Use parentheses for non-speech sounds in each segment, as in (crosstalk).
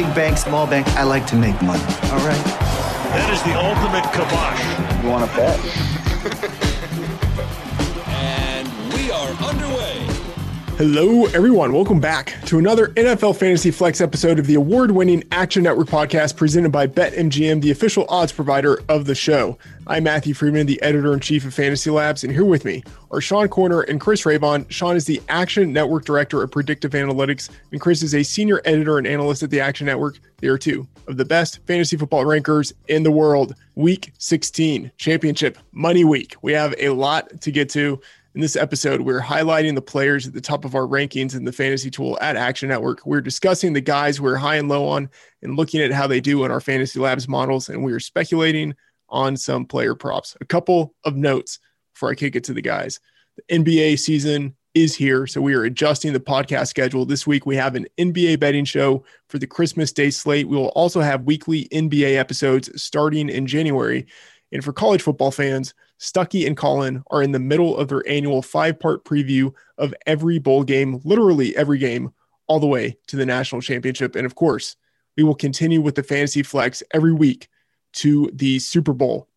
Big bank, small bank, I like to make money. All right. That is the ultimate kibosh. You want to bet? (laughs) and we are underway. Hello, everyone. Welcome back to another NFL Fantasy Flex episode of the award winning Action Network podcast presented by BetMGM, the official odds provider of the show. I'm Matthew Freedman, the editor in chief of Fantasy Labs, and here with me are Sean Koerner and Chris Raybon. Sean is the Action Network director of predictive analytics, and Chris is a senior editor and analyst at the Action Network. They are two of the best fantasy football rankers in the world. Week 16, championship, money week. We have a lot to get to. In this episode, we're highlighting the players at the top of our rankings in the fantasy tool at Action Network. We're discussing the guys we're high and low on and looking at how they do in our fantasy labs models. And we are speculating on some player props. A couple of notes before I kick it to the guys. The NBA season is here. So we are adjusting the podcast schedule. This week, we have an NBA betting show for the Christmas Day slate. We will also have weekly NBA episodes starting in January. And for college football fans, Stuckey and Colin are in the middle of their annual five part preview of every bowl game, literally every game, all the way to the national championship. And of course, we will continue with the fantasy flex every week to the Super Bowl.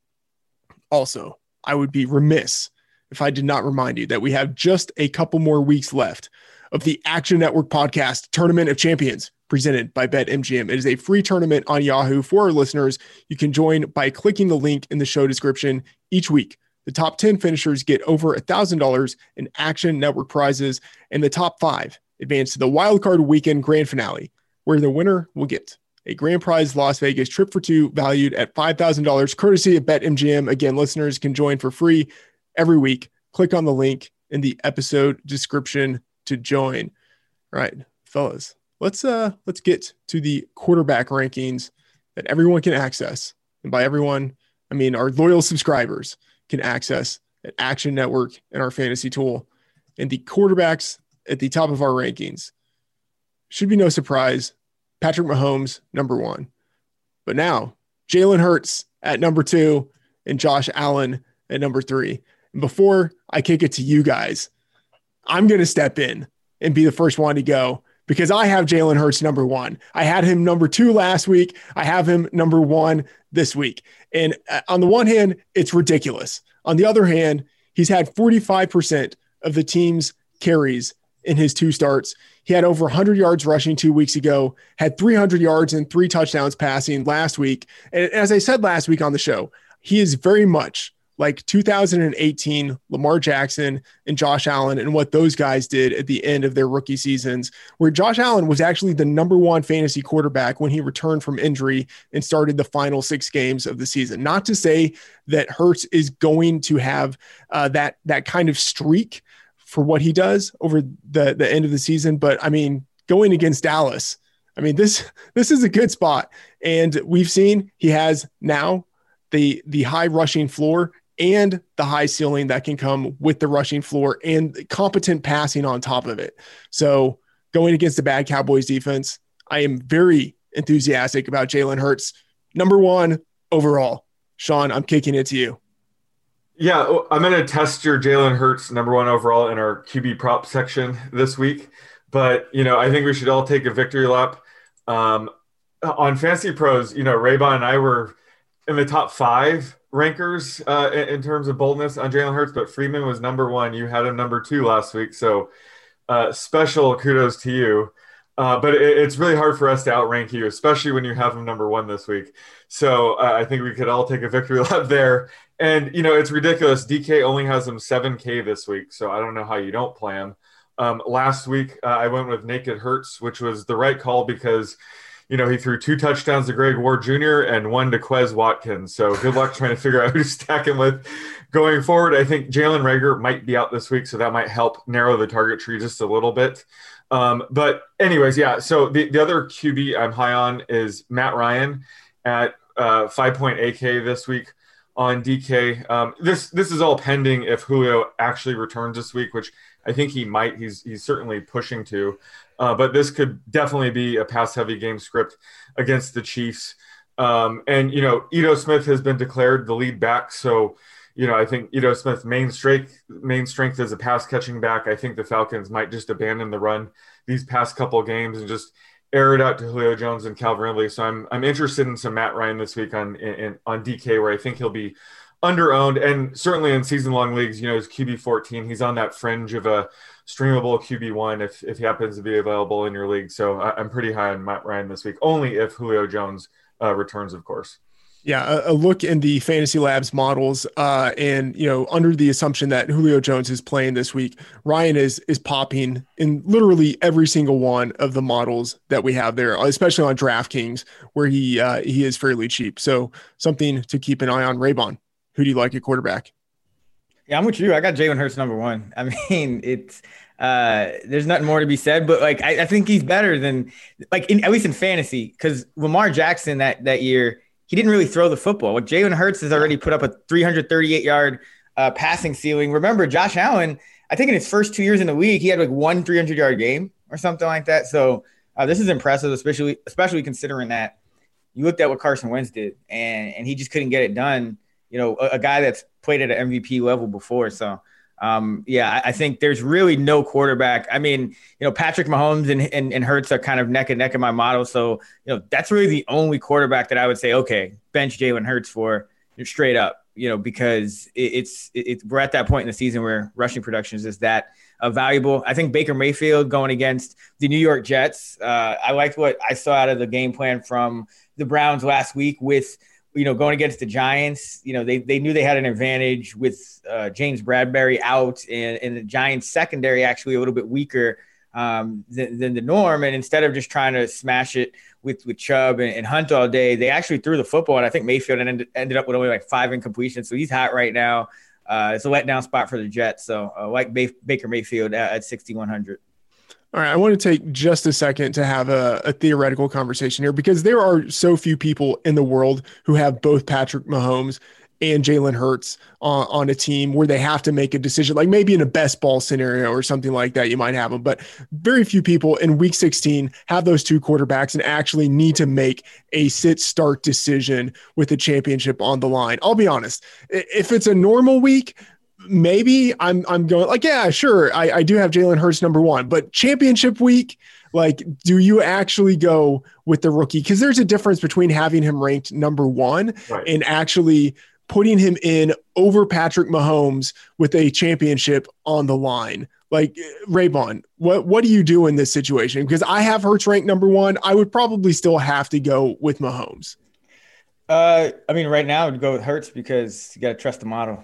Also, I would be remiss if I did not remind you that we have just a couple more weeks left of the Action Network podcast Tournament of Champions presented by BetMGM. It is a free tournament on Yahoo for our listeners. You can join by clicking the link in the show description each week. The top 10 finishers get over $1,000 in Action Network prizes, and the top five advance to the wildcard weekend grand finale, where the winner will get a grand prize Las Vegas trip for two valued at $5,000, courtesy of BetMGM. Again, listeners can join for free every week. Click on the link in the episode description to join. All right, fellas, let's uh let's get to the quarterback rankings that everyone can access. And by everyone, I mean our loyal subscribers can access at Action Network and our fantasy tool. And the quarterbacks at the top of our rankings should be no surprise. Patrick Mahomes, number one. But now, Jalen Hurts at number two and Josh Allen at number three. And before I kick it to you guys, I'm going to step in and be the first one to go because I have Jalen Hurts number one. I had him number two last week. I have him number one this week. And uh, on the one hand, it's ridiculous. On the other hand, he's had 45% of the team's carries in his two starts. He had over 100 yards rushing two weeks ago, had 300 yards and three touchdowns passing last week. And as I said last week on the show, he is very much like 2018 Lamar Jackson and Josh Allen and what those guys did at the end of their rookie seasons, where Josh Allen was actually the number one fantasy quarterback when he returned from injury and started the final six games of the season. Not to say that Hurts is going to have uh, that that kind of streak for what he does over the the end of the season, but I mean, going against Dallas. I mean this (laughs) this is a good spot, and we've seen he has now the the high rushing floor and the high ceiling that can come with the rushing floor and competent passing on top of it. So going against the bad Cowboys defense, I am very enthusiastic about Jalen Hurts. Number one overall. Sean, I'm kicking it to you. Yeah, oh, I'm going to test your Jalen Hurts number one overall in our QB prop section this week. But, you know, I think we should all take a victory lap. Um, on Fantasy Pros, you know, Raybon and I were in the top five rankers uh, in, terms of boldness on Jalen Hurts, but Freedman was number one. You had him number two last week, so uh, special kudos to you. Uh, but it, it's really hard for us to outrank you, especially when you have him number one this week. So uh, I think we could all take a victory (laughs) lap there. And you know, it's ridiculous. DK only has him 7K this week, so I don't know how you don't play him. Um, last week uh, I went with Naked Hurts, which was the right call because you know, he threw two touchdowns to Greg Ward Jr. and one to Quez Watkins. So good luck trying to figure out who to stack him with going forward. I think Jalen Reagor might be out this week, so that might help narrow the target tree just a little bit. Um, but anyways, yeah. So the, the other QB I'm high on is Matt Ryan at uh, 5.8K this week on DK. Um, this this is all pending if Julio actually returns this week, which I think he might. He's he's certainly pushing to. Uh, but this could definitely be a pass heavy game script against the Chiefs. Um, and you know, Ito Smith has been declared the lead back, so you know, I think Ito Smith's main strength main strength is a pass catching back. I think the Falcons might just abandon the run these past couple games and just air it out to Julio Jones and Calvin Ridley. So I'm I'm interested in some Matt Ryan this week on in, on DK where I think he'll be under owned and certainly in season long leagues, you know, his QB 14, he's on that fringe of a streamable QB one if if he happens to be available in your league. So I, am pretty high on Matt Ryan this week, only if Julio Jones uh, returns, of course. Yeah, a, a, look in the Fantasy Labs models, uh, and you know, under the assumption that Julio Jones is playing this week, Ryan is is popping in literally every single one of the models that we have there, especially on DraftKings, where he uh, he is fairly cheap. So something to keep an eye on. Raybon, who do you like at quarterback? Yeah, I'm with you. I got Jalen Hurts number one. (laughs) I mean, it's uh, there's nothing more to be said, but like I, I think he's better than like in, at least in fantasy because Lamar Jackson that that year he didn't really throw the football. Like Jalen Hurts has already put up a 338 yard uh, passing ceiling. Remember, Josh Allen, I think in his first two years in the league, he had like one 300 yard game or something like that. So uh, this is impressive, especially especially considering that you looked at what Carson Wentz did, and and he just couldn't get it done. You know, a, a guy that's played at an MVP level before. So um, yeah, I, I, think there's really no quarterback. I mean, you know, Patrick Mahomes and, and, and Hurts are kind of neck and neck in my model. So, you know, that's really the only quarterback that I would say, okay, bench Jalen Hurts for straight up, you know, because it, it's, it, we're at that point in the season where rushing productions is that uh, valuable. I think Baker Mayfield going against the New York Jets. Uh, I liked what I saw out of the game plan from the Browns last week with – you know, going against the Giants, you know, they, they knew they had an advantage with uh, James Bradberry out and, and the Giants secondary actually a little bit weaker um, than, than, the norm. And instead of just trying to smash it with, with Chubb and, and, Hunt all day, they actually threw the football. And I think Mayfield ended, ended up with only like five incompletions. So he's hot right now. Uh, it's a letdown spot for the Jets. So uh, like Baker Mayfield at, at 6,100. All right, I want to take just a second to have a, a, theoretical conversation here because there are so few people in the world who have both Patrick Mahomes and Jalen Hurts on, on a team where they have to make a decision. Like maybe in a best ball scenario or something like that, you might have them. But very few people in week 16 have those two quarterbacks and actually need to make a sit start decision with the championship on the line. I'll be honest, if it's a normal week, maybe I'm I'm going like yeah sure. I, I do have Jalen Hurts number one but championship week like do you actually go with the rookie? Because there's a difference between having him ranked number one right. and actually putting him in over Patrick Mahomes with a championship on the line. Like Raybon what what do you do in this situation? Because I have Hurts ranked number one. I would probably still have to go with Mahomes. Uh I mean right now I would go with Hurts because you got to trust the model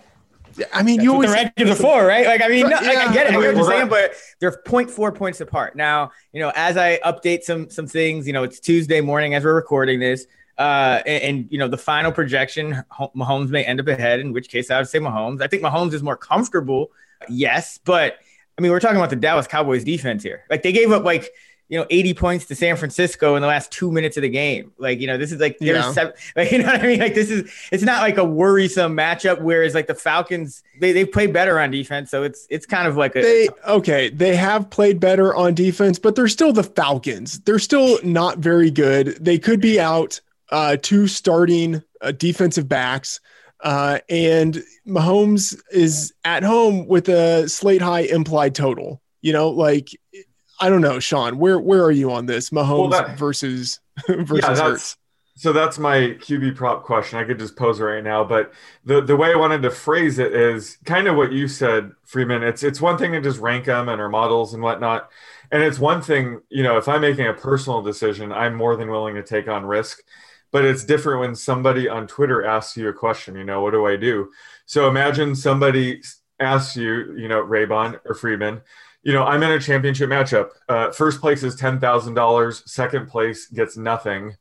I mean, That's you always the rankings before, right? Like, I mean, no, yeah, I get it. I get what you're saying, but they're 0.4 points apart. Now, you know, as I update some some things, you know, it's Tuesday morning as we're recording this, uh, and, and, you know, the final projection, Mahomes may end up ahead. In which case, I would say Mahomes. I think Mahomes is more comfortable, yes, but I mean, we're talking about the Dallas Cowboys defense here. Like, they gave up like you know, 80 points to San Francisco in the last two minutes of the game. Like, you know, this is like, yeah. seven, (laughs) like, you know what I mean? Like, this is, it's not like a worrisome matchup. Whereas like the Falcons, they, they play better on defense. So it's, it's kind of like a, they, okay. They have played better on defense, but they're still the Falcons. They're still not very good. They could be out uh, two starting uh, defensive backs. Uh, and Mahomes is at home with a slate high implied total. You know, like I don't know, Sean. Where where are you on this? Mahomes well, that, versus (laughs) versus yeah, Hurts. So that's my QB prop question. I could just pose it right now, but the the way I wanted to phrase it is kind of what you said, Freedman. It's it's one thing to just rank them and our models and whatnot, and it's one thing, you know, if I'm making a personal decision, I'm more than willing to take on risk. But it's different when somebody on Twitter asks you a question. You know, what do I do? So imagine somebody asks you, you know, Raybon or Freedman, you know, I'm in a championship matchup. Uh, first place is ten thousand dollars. Second place gets nothing.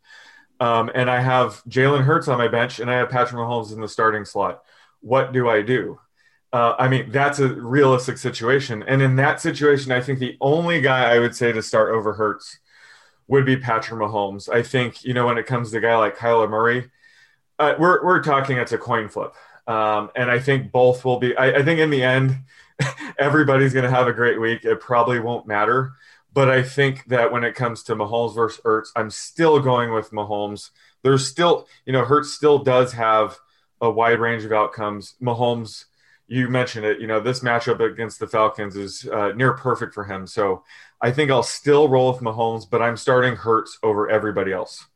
Um, and I have Jalen Hurts on my bench, and I have Patrick Mahomes in the starting slot. What do I do? Uh, I mean, that's a realistic situation. And in that situation, I think the only guy I would say to start over Hurts would be Patrick Mahomes. I think, you know, when it comes to a guy like Kyler Murray, uh, we're, we're talking it's a coin flip. Um, and I think both will be, I, I think in the end, (laughs) everybody's going to have a great week. It probably won't matter. But I think that when it comes to Mahomes versus Hurts, I'm still going with Mahomes. There's still, you know, Hurts still does have a wide range of outcomes. Mahomes, you mentioned it, you know, this matchup against the Falcons is uh, near perfect for him. So I think I'll still roll with Mahomes, but I'm starting Hurts over everybody else.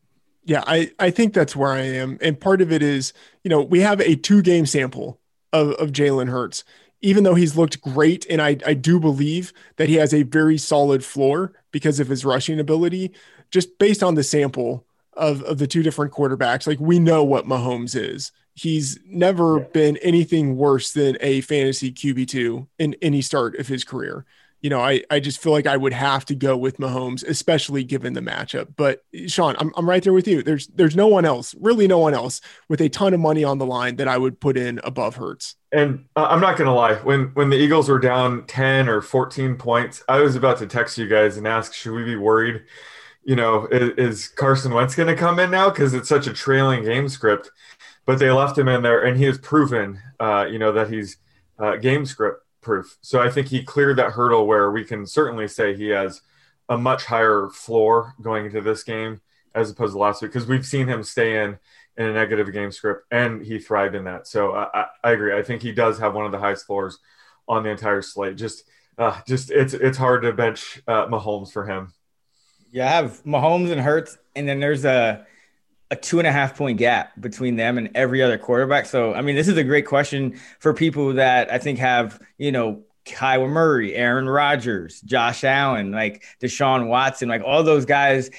Yeah, I, I think that's where I am. And part of it is, you know, we have a two game sample of, of Jalen Hurts even though he's looked great, and I, I do believe that he has a very solid floor because of his rushing ability, just based on the sample of, of the two different quarterbacks, like we know what Mahomes is. He's never yeah. been anything worse than a fantasy QB2 in any start of his career you know, I, I just feel like I would have to go with Mahomes, especially given the matchup. But Sean, I'm, I'm right there with you. There's there's no one else, really no one else with a ton of money on the line that I would put in above Hurts. And I'm not gonna lie, when when the Eagles were down 10 or 14 points, I was about to text you guys and ask, should we be worried? You know, is, is Carson Wentz gonna come in now because it's such a trailing game script? But they left him in there, and he has proven, uh, you know, that he's uh, game script proof. So I think he cleared that hurdle where we can certainly say he has a much higher floor going into this game as opposed to last week because we've seen him stay in in a negative game script and he thrived in that. So I, I agree. I think he does have one of the highest floors on the entire slate. Just uh, just it's it's hard to bench uh, Mahomes for him. Yeah, I have Mahomes and Hurts, and then there's a a two and a half point gap between them and every other quarterback. So, I mean, this is a great question for people that I think have, you know, Kyler Murray, Aaron Rodgers, Josh Allen, like Deshaun Watson, like all those guys,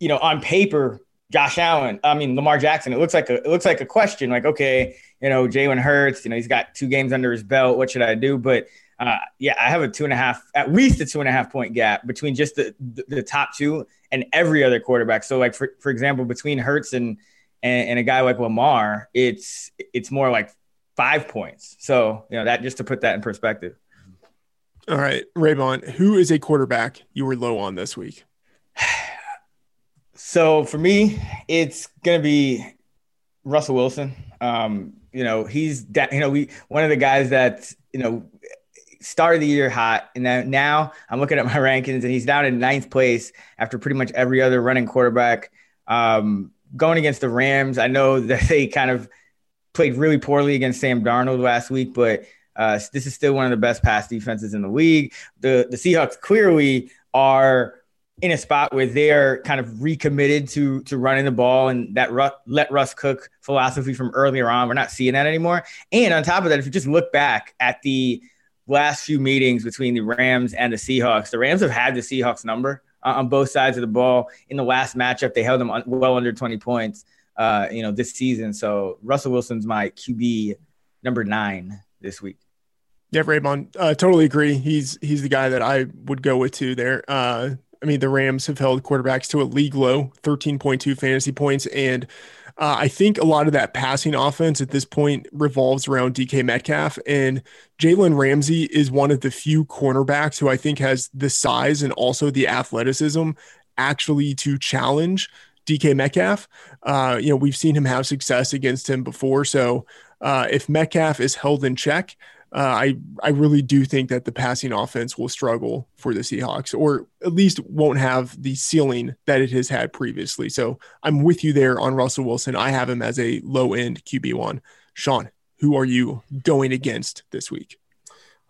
you know, on paper, Josh Allen, I mean, Lamar Jackson, it looks like a, it looks like a question like, okay, you know, Jalen Hurts, you know, he's got two games under his belt. What should I do? But uh, yeah, I have a two and a half, at least a two and a half point gap between just the, the, the top two and every other quarterback. So, like for, for example, between Hurts and, and, and a guy like Lamar, it's it's more like five points. So you know that just to put that in perspective. All right, Raybon, who is a quarterback you were low on this week? So for me, it's gonna be Russell Wilson. Um, you know, he's you know we one of the guys that you know started the year hot, and then now I'm looking at my (laughs) rankings, and he's down in ninth place after pretty much every other running quarterback. Um, going against the Rams, I know (laughs) that they kind of played really poorly against Sam Darnold last week, but uh, this is still one of the best pass defenses in the league. The the Seahawks clearly are in a spot where they're kind of recommitted to to running the ball and that Ru- let Russ cook philosophy from earlier on. We're not seeing that anymore. And on top of that, if you just look back at the last few meetings between the Rams and the Seahawks, the Rams have had the Seahawks number uh, on both sides of the ball. In the last matchup, they held them well under 20 points, uh, you know, this season. So Russell Wilson's my QB number nine this week. Yeah, Raybon, uh, totally agree. He's he's the guy that I would go with too. There, uh, I mean, the Rams have held quarterbacks to a league low, 13.2 fantasy points, and uh, I think a lot of that passing offense at this point revolves around DK Metcalf. And Jalen Ramsey is one of the few cornerbacks who I think has the size and also the athleticism actually to challenge DK Metcalf. Uh, you know, we've seen him have success against him before. So uh, if Metcalf is held in check, uh, I I really do think that the passing offense will struggle for the Seahawks, or at least won't have the ceiling that it has had previously. So I'm with you there on Russell Wilson. I have him as a low end QB one. Sean, who are you going against this week?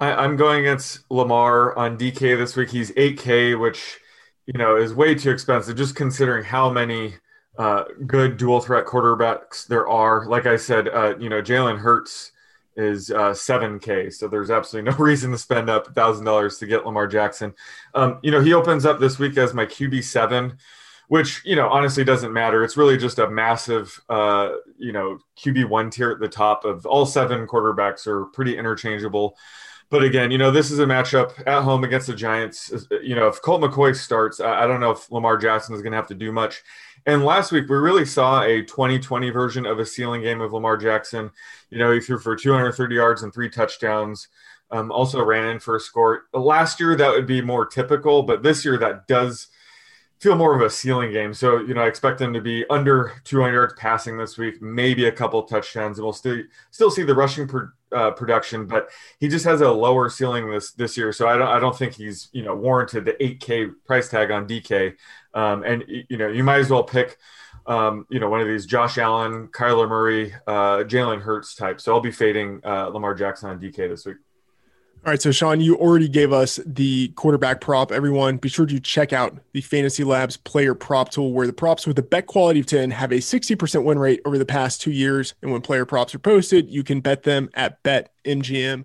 I, am going against Lamar on DK this week. He's 8K, which you know is way too expensive, just considering how many uh, good dual threat quarterbacks there are. Like I said, uh, you know Jalen Hurts is uh, 7K. So there's absolutely (laughs) no reason to spend up $1,000 to get Lamar Jackson. Um, you know, he opens up this week as my QB7, which, you know, honestly doesn't matter. It's really just a massive, uh, you know, QB1 tier at the top of all seven quarterbacks are pretty interchangeable. but again, you know, this is a matchup at home against the Giants. You know, if Colt McCoy starts, I don't know if Lamar Jackson is going to have to do much. And last week, we really saw a 2020 version of a ceiling game of Lamar Jackson. You know, he threw for 230 yards and three touchdowns. Um, also ran in for a score. Last year, that would be more typical, but this year, that does feel more of a ceiling game. So, you know, I expect them to be under 200 yards passing this week, maybe a couple touchdowns, and we'll still still see the rushing per, uh, production, but he just has a lower ceiling this this year. So I don't I don't think he's you know warranted the 8K price tag on DK. Um, and you know you might as well pick um, you know one of these Josh Allen, Kyler Murray, uh, Jalen Hurts type. So I'll be fading uh, Lamar Jackson on DK this week. All right, so Sean, you already gave us the quarterback prop. Everyone, be sure to check out the Fantasy Labs player prop tool, where the props with the bet quality of 10 have a 60% win rate over the past two years. And when player props are posted, you can bet them at BetMGM.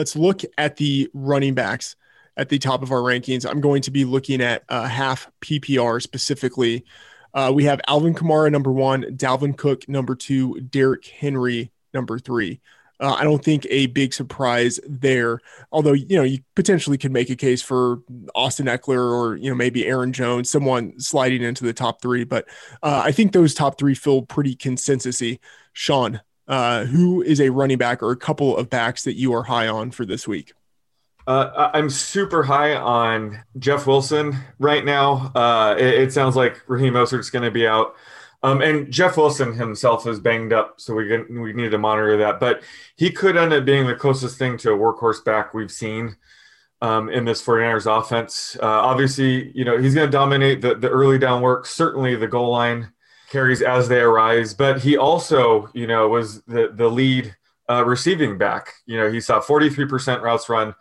Let's look at the running backs at the top of our rankings. I'm going to be looking at uh, half PPR specifically. Uh, we have Alvin Kamara number one, Dalvin Cook number two, Derrick Henry number three. Uh, I don't think a big surprise there. Although you know you potentially could make a case for Austin Ekeler or you know maybe Aaron Jones, someone sliding into the top three. But uh, I think those top three feel pretty consensusy. Sean, uh, who is a running back or a couple of backs that you are high on for this week? Uh, I'm super high on Jeff Wilson right now. Uh, it, it, sounds like Raheem Mostert's going to be out. Um, and Jeff Wilson himself is banged up, so we we need to monitor that. But he could end up being the closest thing to a workhorse back we've seen um, in this 49ers offense. Uh, obviously, you know, he's going to dominate the, the early down work, certainly the goal line carries as they arise. But he also, you know, was the the lead uh, receiving back. You know, he saw 43% routes run.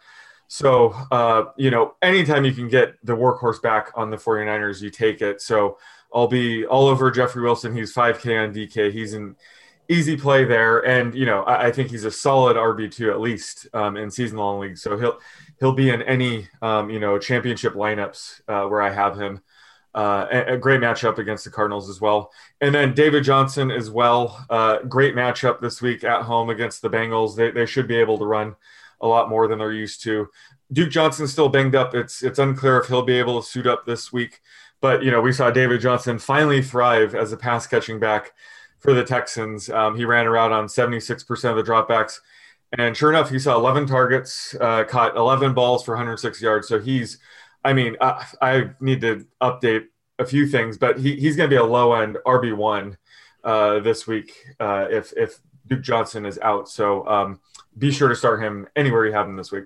So, uh, you know, anytime you can get the workhorse back on the 49ers, you take it. So I'll be all over Jeffrey Wilson. He's 5K on DK. He's an easy play there. And, you know, I, I think he's a solid RB2 at least um, in season long league. So he'll, he'll be in any, um, you know, championship lineups uh, where I have him. Uh, a, great matchup against the Cardinals as well. And then David Johnson as well. Uh, great matchup this week at home against the Bengals. They, they should be able to run a lot more than they're used to. Duke Johnson's still banged up. It's it's unclear if he'll be able to suit up this week. But you know, we saw David Johnson finally thrive as a pass catching back for the Texans. Um, he ran around on 76% of the dropbacks. And sure enough, he saw 11 targets, uh, caught 11 balls for 106 yards. So he's I mean, I, I need to update a few things, but he, he's going to be a low end RB one uh, this week uh, if if Duke Johnson is out. So um, be sure to start him anywhere you have him this week.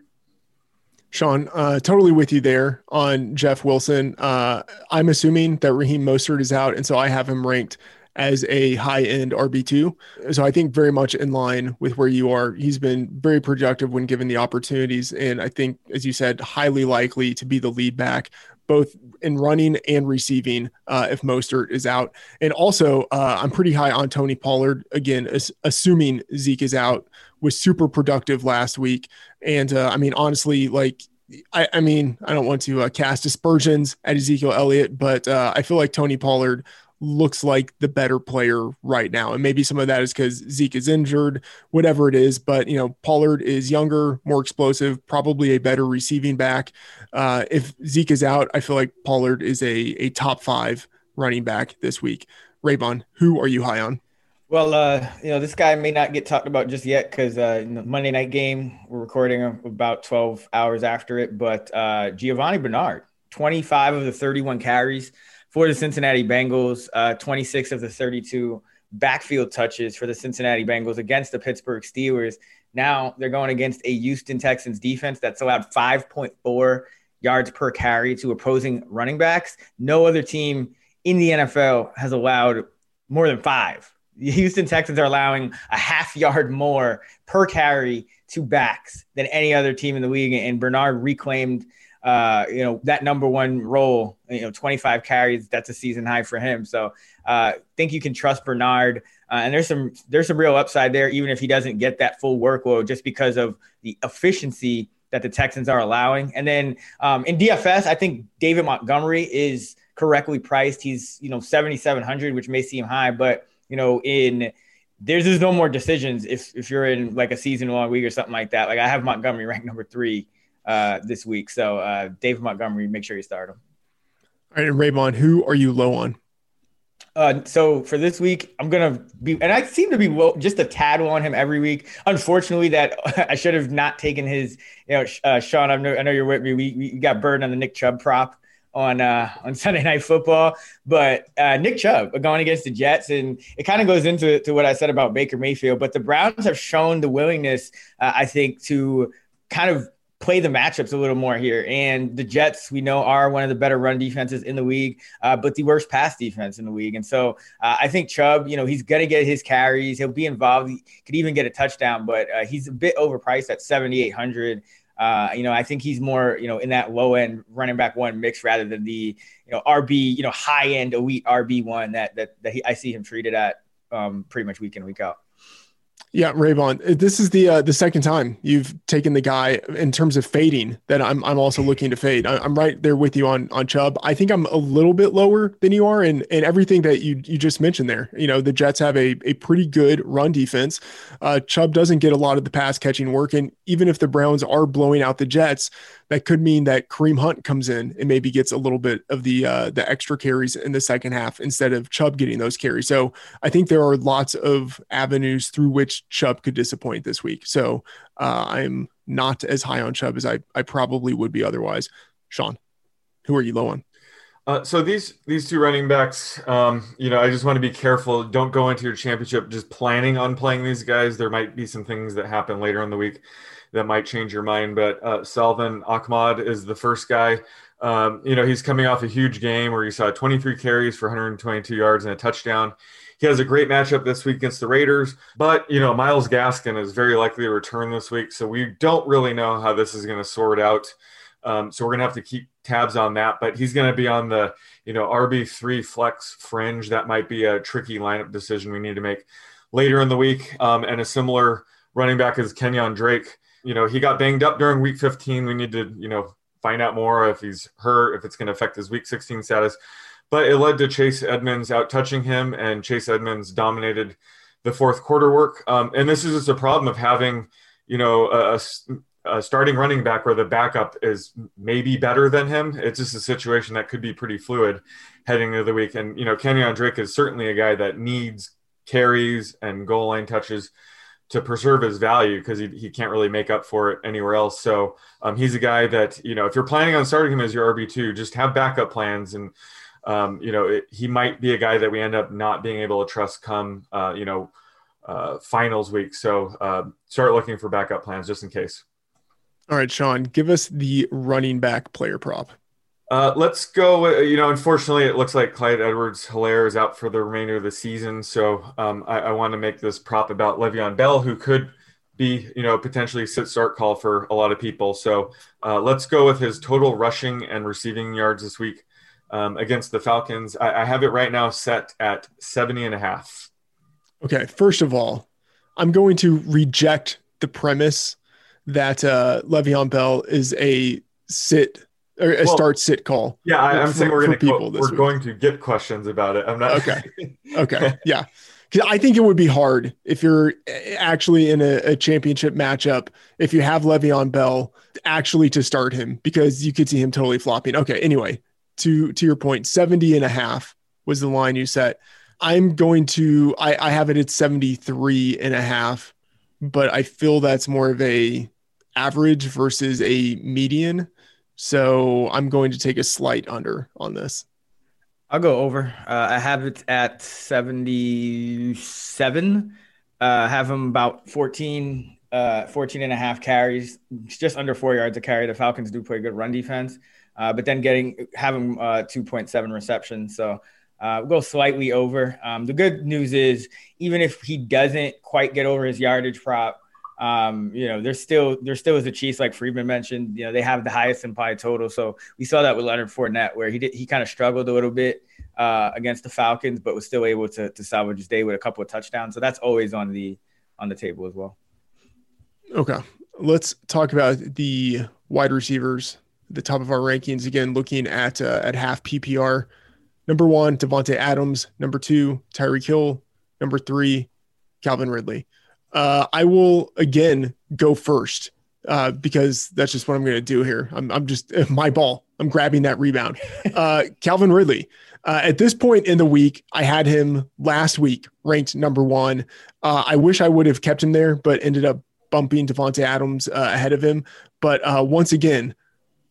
Sean, uh, totally with you there on Jeff Wilson. Uh, I'm assuming that Raheem Mostert is out, and so I have him ranked as a high end RB2. So I think very much in line with where you are. He's been very productive when given the opportunities. And I think, as you said, highly likely to be the lead back. Both in running and receiving, uh, if Mostert is out, and also uh, I'm pretty high on Tony Pollard. Again, as, assuming Zeke is out, was super productive last week, and uh, I mean honestly, like I, I, mean, I don't want to uh, cast aspersions at Ezekiel Elliott, but uh, I feel like Tony Pollard looks like the better player right now. And maybe some of that is because Zeke is injured, whatever it is. But, you know, Pollard is younger, more explosive, probably a better receiving back. Uh, if Zeke is out, I feel like Pollard is a, a top five running back this week. Raybon, who are you high on? Well, uh, you know, this guy may not get talked about just yet because uh, Monday night game, we're recording about 12 hours after it. But uh, Giovani Bernard, 25 of the 31 carries for the Cincinnati Bengals, uh, 26 of the 32 backfield touches for the Cincinnati Bengals against the Pittsburgh Steelers. Now they're going against a Houston Texans defense that's allowed 5.4 yards per carry to opposing running backs. No other team in the NFL has allowed more than five. The Houston Texans are allowing a half yard more per carry to backs than any other team in the league, and Bernard reclaimed. Uh, you know that number one role, you know, 25 carries. That's a season high for him. So, uh, think you can trust Bernard. Uh, and there's some there's some real upside there, even if he doesn't get that full workload, just because of the efficiency that the Texans are allowing. And then um, in DFS, I think David Montgomery is correctly priced. He's you know 7,700, which may seem high, but you know in there's just no more decisions if if you're in like a season long week or something like that. Like I have Montgomery (laughs) ranked number three uh, this week, so uh, David Montgomery, make sure you start him. All right, and Raybon, who are you low on? Uh, so for this week, I'm gonna be, and I seem to be low, just a tad low on him every week. Unfortunately, that (laughs) I should have not taken his. You know, uh, Sean, I know, I know you're with me. We, we got burned on the Nick Chubb prop on uh, on (laughs) Sunday Night Football, but uh, Nick Chubb going against the Jets, and it kind of goes into to what I said about Baker Mayfield. But the Browns have shown the willingness, uh, I think, to kind of play the matchups a little more here. And the Jets, we know, are one of the better run defenses in the league, uh, but the worst pass defense in the league. And so uh, I think Chubb, you know, he's going to get his carries. He'll be involved. He could even get a touchdown, but uh, he's a bit overpriced at 7,800. Uh, you know, I think he's more, you know, in that low end running back one mix rather than the, you know, RB, you know, high end elite RB one that that, that he, I see him treated at um, pretty much week in week out. Yeah, Raybon, this is the uh, the second time you've taken the guy in terms of fading that I'm I'm also looking to fade. I, am right there with you on on Chubb. I think I'm a little bit lower than you are, and and everything that you you just mentioned there. You know, the Jets have a a pretty good run defense. Uh, Chubb doesn't get a lot of the pass catching work, and even if the Browns are blowing out the Jets, that could mean that Kareem Hunt comes in and maybe gets a little bit of the uh, the extra carries in the second half instead of Chubb getting those carries. So I think there are lots of avenues through which Chubb could disappoint this week. So uh, I'm not as high on Chubb as I I probably would be otherwise. Sean, who are you low on? Uh, so these these two running backs, um, you know, I just want to be careful. Don't go into your championship just planning on playing these guys. There might be some things that happen later in the week that might change your mind. But uh, Salvon Ahmed is the first guy. Um, you know, he's coming off a huge game where he saw 23 carries for 122 yards and a touchdown. He has a great matchup this week against the Raiders, but you know, Myles Gaskin is very likely to return this week, so we don't really know how this is going to sort out. Um, so we're going to have to keep tabs on that. But he's going to be on the you know RB three flex fringe. That might be a tricky lineup decision we need to make later in the week. Um, and a similar running back is Kenyan Drake you know, he got banged up during week 15. We need to, you know, find out more if he's hurt, if it's going to affect his week 16 status. But it led to Chase Edmonds out touching him, and Chase Edmonds dominated the fourth quarter work. Um, and this is just a problem of having, you know, a, a, starting running back where the backup is maybe better than him. It's just a situation that could be pretty fluid heading into the week. And, you know, Kenyan Drake is certainly a guy that needs carries and goal line touches to preserve his value because he, he can't really make up for it anywhere else. So um, he's a guy that, you know, if you're planning on starting him as your RB2, just have backup plans. And, um, you know, it, he might be a guy that we end up not being able to trust come, uh, you know, uh, finals week. So uh, start looking for backup plans just in case. All right, Sean, give us the running back player prop. Uh, let's go. You know, unfortunately, it looks like Clyde Edwards Helaire is out for the remainder of the season. So um, I, I want to make this prop about Le'Veon Bell, who could be, you know, potentially sit start call for a lot of people. So uh, let's go with his total rushing and receiving yards this week um, against the Falcons. I, I have it right now set at 70 and a half. Okay. First of all, I'm going to reject the premise that uh, Le'Veon Bell is a sit a well, start sit call. Yeah, I, am saying we're going to we're week. going to get questions about it. I'm not okay. (laughs) okay, yeah, because I think it would be hard if you're eh, actually in a, a, championship matchup if you have Le'Veon Bell actually to start him because you could see him totally flopping. Okay, anyway, to to your point, 70 and a half was the line you set. I'm going to I, I have it at 73 and a half, but I feel that's more of a average versus a median. So I'm going to take a slight under on this. I'll go over. Uh, I have it at 77. Uh, have him about 14, uh, 14 and a half carries, just under four yards a carry. The Falcons do play good run defense, uh, but then getting have him uh, 2.7 receptions. So uh, we'll go slightly over. Um, the good news is, even if he doesn't quite get over his yardage prop, Um, you know, there's still there still is the Chiefs, like Freedman mentioned. You know, they have the highest implied total. So we saw that with Leonard Fournette, where he did he kind of struggled a little bit uh, against the Falcons, but was still able to to salvage his day with a couple of touchdowns. So that's always on the on the table as well. Okay, let's talk about the wide receivers, the top of our rankings. Again, looking at uh, at half PPR. Number one, Davante Adams. Number two, Tyreek Hill. Number three, Calvin Ridley. Uh, I will again go first uh, because that's just what I'm going to do here. I'm, I'm just (laughs) my ball. I'm grabbing that rebound. (laughs) Uh, Calvin Ridley. Uh, at this point in the week, I had him last week ranked number one. Uh, I wish I would have kept him there, but ended up bumping Davante Adams uh, ahead of him. But once again,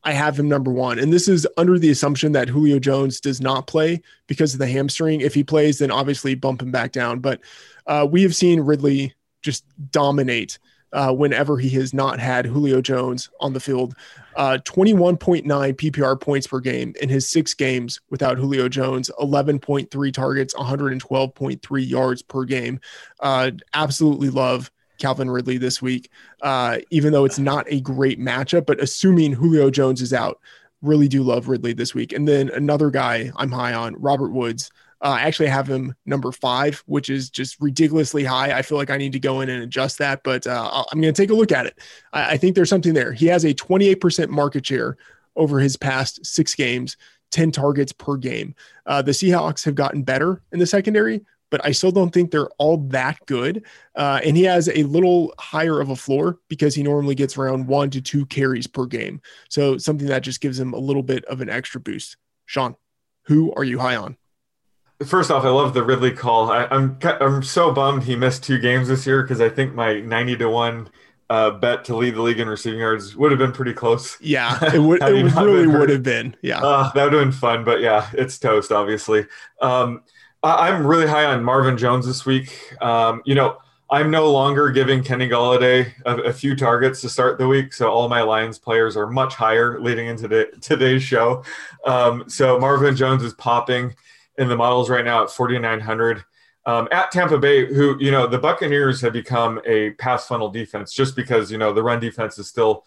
I have him number one. And this is under the assumption that Julio Jones does not play because of the hamstring. If he plays, then obviously bump him back down. But uh, we have seen Ridley just dominate uh, whenever he has not had Julio Jones on the field. Uh, 21.9 PPR points per game in his six games without Julio Jones, 11.3 targets, 112.3 yards per game. Uh, absolutely love Calvin Ridley this week, uh, even though it's not a great matchup, but assuming Julio Jones is out, really do love Ridley this week. And then another guy I'm high on, Robert Woods. Uh, I actually have him number five, which is just ridiculously high. I feel like I need to go in and adjust that, but uh, I'm going to take a look at it. I, I think there's something there. He has a 28% market share over his past six games, 10 targets per game. Uh, the Seahawks have gotten better in the secondary, but I still don't think they're all that good. Uh, and he has a little higher of a floor because he normally gets around one to two carries per game. So something that just gives him a little bit of an extra boost. Sean, who are you high on? First off, I love the Ridley call. I, am I'm, I'm so bummed he missed two games this year because I think my 90 to one uh, bet to lead the league in receiving yards would have been pretty close. Yeah, (laughs) it would. it really would have been. Yeah, uh, that would have been fun. But yeah, it's toast. Obviously, um, I, am really high on Marvin Jones this week. Um, you know, I'm no longer giving Kenny Golladay a, a, few targets to start the week, so all my Lions players are much higher leading into the, today's show. Um, so Marvin Jones is popping in the models right now at 4,900. Um, at Tampa Bay, who, you know, the Buccaneers have become a pass funnel defense just because, you know, the run defense is still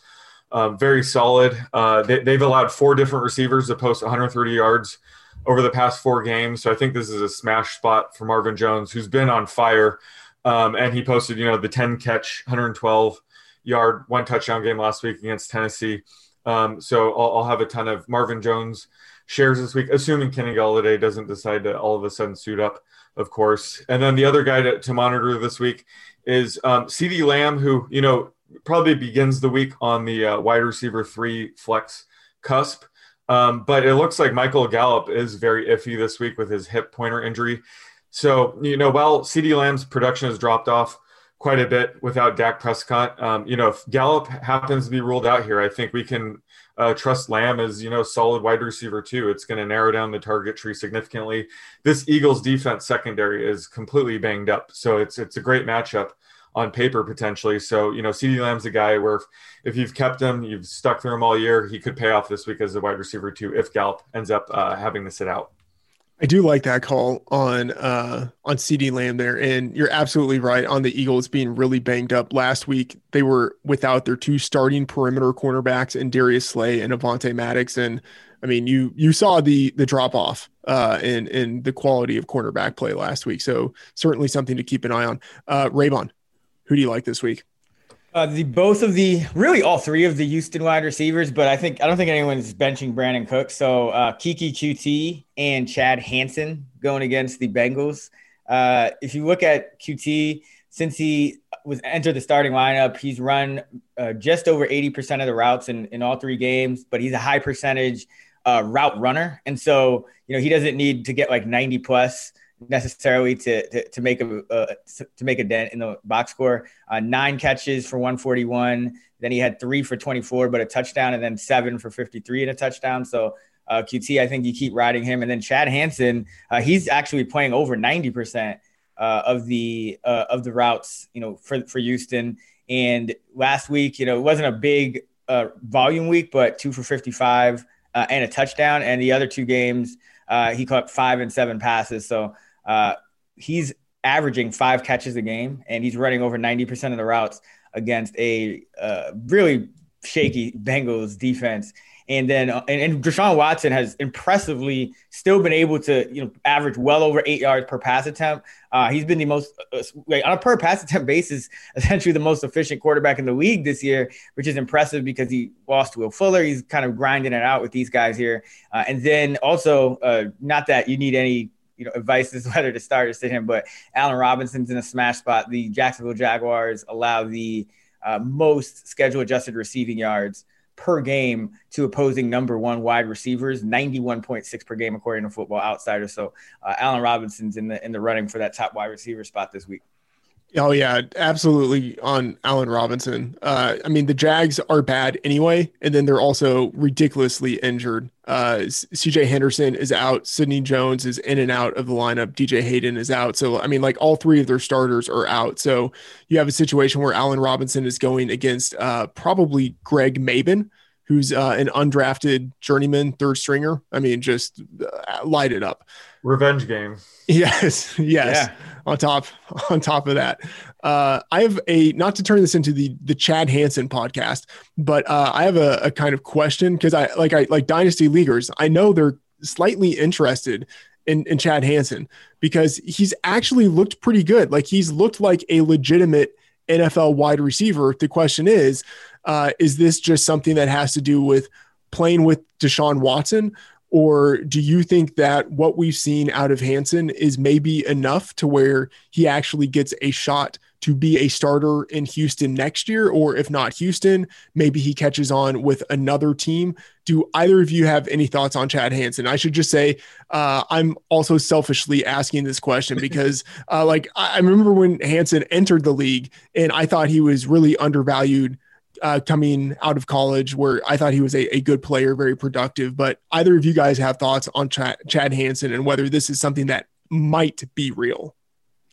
um, very solid. Uh, they, have allowed four different receivers to post 130 yards over the past four games. So I think this is a smash spot for Marvin Jones, who's been on fire. Um, and he posted, you know, the 10 catch, 112 yard, one touchdown game last week against Tennessee. Um, so I'll, I'll, have a ton of Marvin Jones shares this week, assuming Kenny Golladay doesn't decide to all of a sudden suit up, of course. And then the other guy to, to monitor this week is um, CeeDee Lamb, who, you know, probably begins the week on the uh, wide receiver three flex cusp. Um, but it looks like Michael Gallup is very iffy this week with his hip pointer injury. So, you know, while CeeDee Lamb's production has dropped off quite a bit without Dak Prescott, um, you know, if Gallup happens to be ruled out here, I think we can uh, trust Lamb as you know solid wide receiver too. It's going to narrow down the target tree significantly. This Eagles defense secondary is completely banged up, so it's it's a great matchup on paper potentially. So you know, CeeDee Lamb's a guy where if, if, you've kept him, you've stuck through him all year, he could pay off this week as a wide receiver too if Gallup ends up uh, having to sit out. I do like that call on uh on CeeDee Lamb there, and you're absolutely right on the Eagles being really banged up. Last week they were without their two starting perimeter cornerbacks and Darius Slay and Avonte Maddox, and I mean you you saw the the drop off uh in in the quality of cornerback play last week. So certainly something to keep an eye on. Uh Raybon, who do you like this week? Uh, the both of the really all three of the Houston wide receivers, but I think I don't think anyone's benching Brandin Cook. So uh, Keke Coutee and Chad Hansen going against the Bengals. Uh, if you look at Coutee, since he was entered the starting lineup, he's run uh, just over 80% of the routes in, in all three games, but he's a high percentage uh, route runner. And so, you know, he doesn't need to get like 90 plus necessarily to, to, to make a uh, to make a dent in the box score. Uh, nine catches for 141. Then he had three for 24, but a touchdown, and then seven for 53 and a touchdown. So uh, Coutee, I think you keep riding him. And then Chad Hansen, uh, he's actually playing over 90 percent uh, of the uh, of the routes, you know, for for Houston. And last week, you know, it wasn't a big volume week, but two for 55 and a touchdown. And the other two games. He caught five and seven passes. So uh, he's averaging five catches a game and he's running over 90% of the routes. against a uh, really shaky Bengals defense. And then uh, and, and Deshaun Watson has impressively still been able to you know average well over eight yards per pass attempt. Uh, he's been the most uh, like, on a per pass attempt (laughs) basis, essentially the most efficient quarterback in the league this year, which is impressive because he lost Will Fuller. He's kind of grinding it out with these guys here. Uh, and then also, uh, not that you need any you know advice as (laughs) whether to start or sit him, but Allen Robinson's in a smash spot. The Jacksonville Jaguars allow the uh, most schedule adjusted receiving yards per game to opposing number one wide receivers, 91.6 per game according to Football Outsiders. So uh, Allen Robinson's in the in the running for that top wide receiver spot this week. Oh yeah, absolutely on Allen Robinson. Uh, I mean, the Jags are bad anyway, and then they're also ridiculously injured. Uh, CJ Henderson is out. Sidney Jones is in and out of the lineup. DJ Hayden is out. So I mean, like all three of their starters are out. So you have a situation where Allen Robinson is going against uh, probably Greg Mabin, who's uh, an undrafted journeyman third stringer. I mean, just uh, light it up. Revenge game. Yes, yes. Yeah. On top, on top of that, uh, I have a not to turn this into the the Chad Hansen podcast, but uh, I have a, a kind of question because I like I like dynasty leaguers. I know they're slightly interested in, in Chad Hansen because he's actually looked pretty good. Like he's looked like a legitimate NFL wide receiver. The question is, uh, is this just something that has to do with playing with Deshaun Watson, or do you think that what we've seen out of Hansen is maybe enough to where he actually gets a shot to be a starter in Houston next year? Or if not Houston, maybe he catches on with another team. Do either of you have any thoughts on Chad Hansen? I should just say, uh, I'm also selfishly asking this question (laughs) because, uh, like, I remember when Hansen entered the league and I thought he was really undervalued uh, coming out of college where I thought he was a, a, good player, very productive. But either of you guys have thoughts on Chad, Chad Hansen and whether this is something that might be real?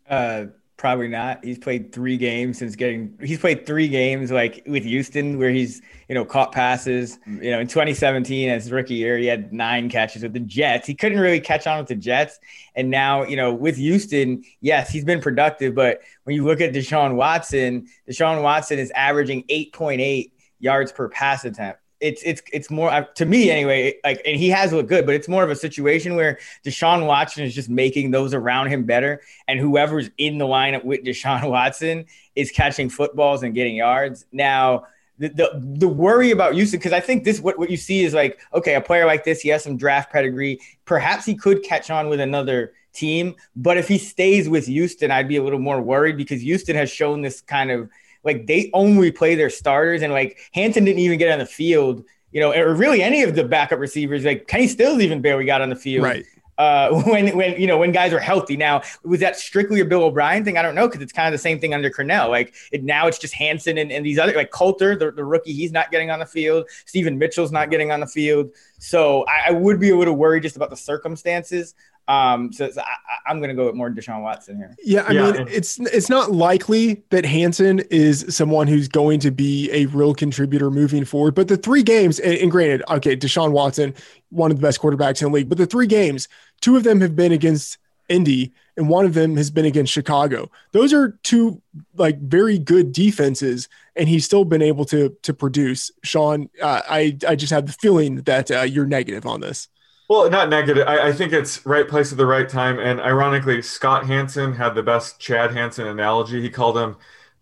Uh, Probably not. He's played three games since getting. He's played three games like with Houston where he's you know caught passes. You know, in 2017 as his rookie year, he had nine catches with the Jets. He couldn't really catch on with the Jets, and now you know with Houston, yes, he's been productive. But when you look at Deshaun Watson, Deshaun Watson is averaging 8.8 yards per pass attempt it's it's it's more to me anyway. Like, and he has looked good, but it's more of a situation where Deshaun Watson is just making those around him better, and whoever's in the lineup with Deshaun (laughs) Watson is catching footballs and getting yards. Now, the the, the worry about Houston, because I think this what what you see is like, okay, a player like this, he has some draft pedigree. Perhaps he could catch on with another team, but if he stays with Houston, I'd be a little more worried because Houston has shown this kind of like they only play their starters, and like Hansen didn't even get on the field, you know, or really any of the backup receivers. Like Kenny Stills even barely got on the field. Right. Uh, (laughs) when when you know when guys are healthy. Now was that strictly a Bill O'Brien thing? I don't know because it's kind of the same thing under Crennel. Like it, now it's just Hansen and, and these other like Coulter, the, the rookie, he's not getting on the field. Steven Mitchell's not getting on the field. So I, I would be a little worried just about the circumstances. Um, so, so I, am going to go with more Deshaun Watson here. Yeah, I yeah. mean, it's it's not likely that Hansen is someone who's going to be a real contributor moving forward. But the three games, and, and granted, okay, Deshaun Watson, one of the best quarterbacks in the league, but the three games, two of them have been against Indy, and one of them has been against Chicago. Those are two like very good defenses, and he's still been able to to produce. Sean, uh, I I just have the feeling that uh, you're negative on this. Well, not negative. I, I, think it's right place at the right time. And ironically, Scott Hanson had the best Chad Hansen analogy. He called him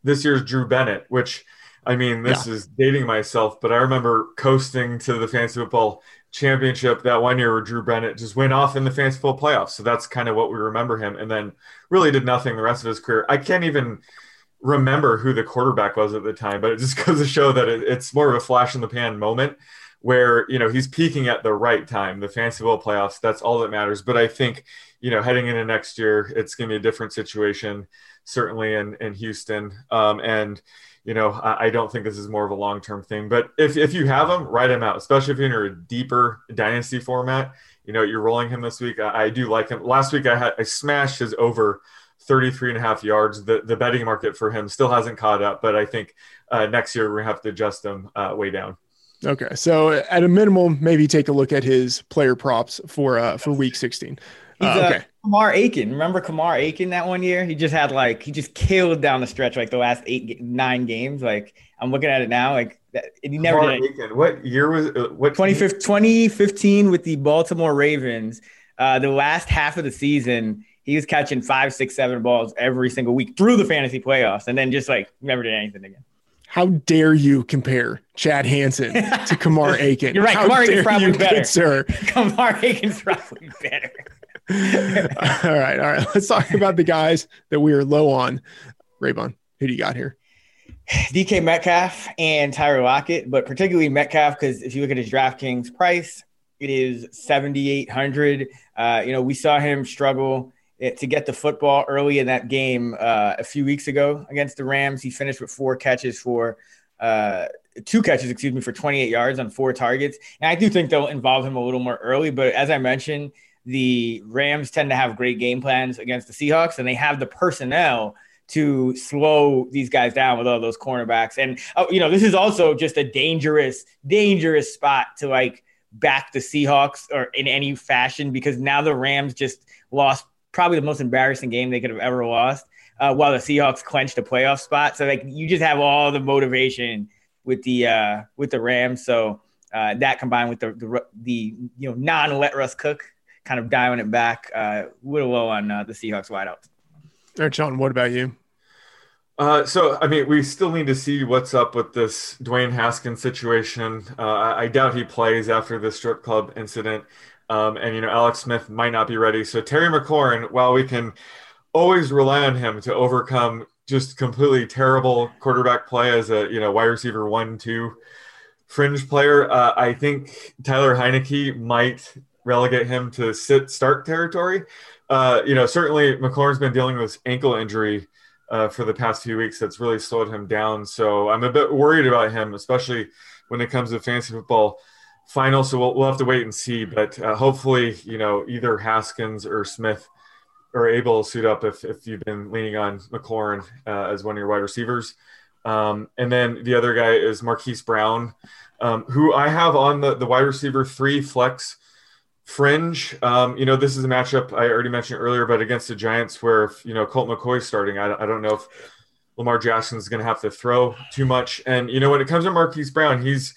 this year's Drew Bennett, which I mean, this yeah. is dating myself, but I remember coasting to the fantasy football championship that one year where Drew Bennett just went off in the fantasy football playoffs. So that's kind of what we remember him. And then really did nothing the rest of his career. I can't even remember who the quarterback was at the time, but it just goes to show that it, it's more of a flash in the pan moment where you know he's peaking at the right time the fantasy football playoffs that's all that matters. But i think you know heading into next year it's going to be a different situation certainly in in houston. Um, and you know I, I, don't think this is more of a long-term thing but if, if you have him write him out especially if you're in a deeper dynasty format. You know you're rolling him this week. I, I do like him. Last week i had i smashed his over 33 and a half yards. The, the betting market for him still hasn't caught up but i think uh, next year we're going to have to adjust him uh, way down Okay, so at a minimum, maybe take a look at his player props for uh for week sixteen. He's uh, a, okay, Kamar Aiken. Remember Kamar Aiken that one year? He just had like he just killed down the stretch like the last eight nine games. Like I'm looking at it now, like that, he never Kamar did. Aiken. What year was uh, what? 2015, 2015 with the Baltimore Ravens. Uh, the last half of the season, he was catching five, six, seven balls every single week through the fantasy playoffs, and then just like never did anything again. How dare you compare Chad Hansen to Kamar (laughs) Aiken? You're right. How Kamar Aiken's dare probably you, better. good sir. (laughs) Kamar Aiken's probably better. (laughs) all right, all right. Let's talk about the guys that we are low on. Raybon, who do you got here? (sighs) DK Metcalf and Tyler Lockett, but particularly Metcalf because if you look at his DraftKings price, it is 7,800. Uh, you know, we saw him struggle to get the football early in that game uh, a few weeks ago against the Rams. He finished with four catches for uh, two catches, excuse me, for 28 yards on four targets. And I do think they'll involve him a little more early. But as I mentioned, the Rams tend to have great game plans against the Seahawks, and they have the personnel to slow these guys down with all those cornerbacks. And oh, you know, this is also just a dangerous, dangerous spot to like back the Seahawks or in any fashion because now the Rams just lost probably the most embarrassing game they could have ever lost. Uh, while the Seahawks clinched a playoff spot, so like you just have all the motivation with the uh, with the Rams. So uh, that combined with the, the the you know non let Russ cook kind of dialing it back, uh, a little low on uh, the Seahawks wideouts. All right, John, what about you? Uh, so, I mean, we still need to see what's up with this Dwayne Haskins situation. Uh, I, I doubt he plays after the strip club incident. Um, and, you know, Alex Smith might not be ready. So, Terry McLaurin, while we can always rely on him to overcome just completely terrible quarterback play as a, you know, wide receiver one, two fringe player, uh, I think Taylor Heinicke might relegate him to sit start territory. Uh, you know, certainly McLaurin's been dealing with ankle injury uh, for the past few weeks that's really slowed him down. So I'm a bit worried about him, especially when it comes to fantasy football final. So we'll, we'll have to wait and see. But uh, hopefully, you know, either Haskins or Smith are able to suit up if, if you've been leaning on McLaurin uh, as one of your wide receivers. Um, and then the other guy is Marquise Brown, um, who I have on the, the wide receiver three flex fringe. Um, you know, this is a matchup I already mentioned earlier, but against the Giants, where if you know Colt McCoy's starting, I, I don't know if Lamar Jackson is going to have to throw too much. And you know, when it comes to Marquise Brown, he's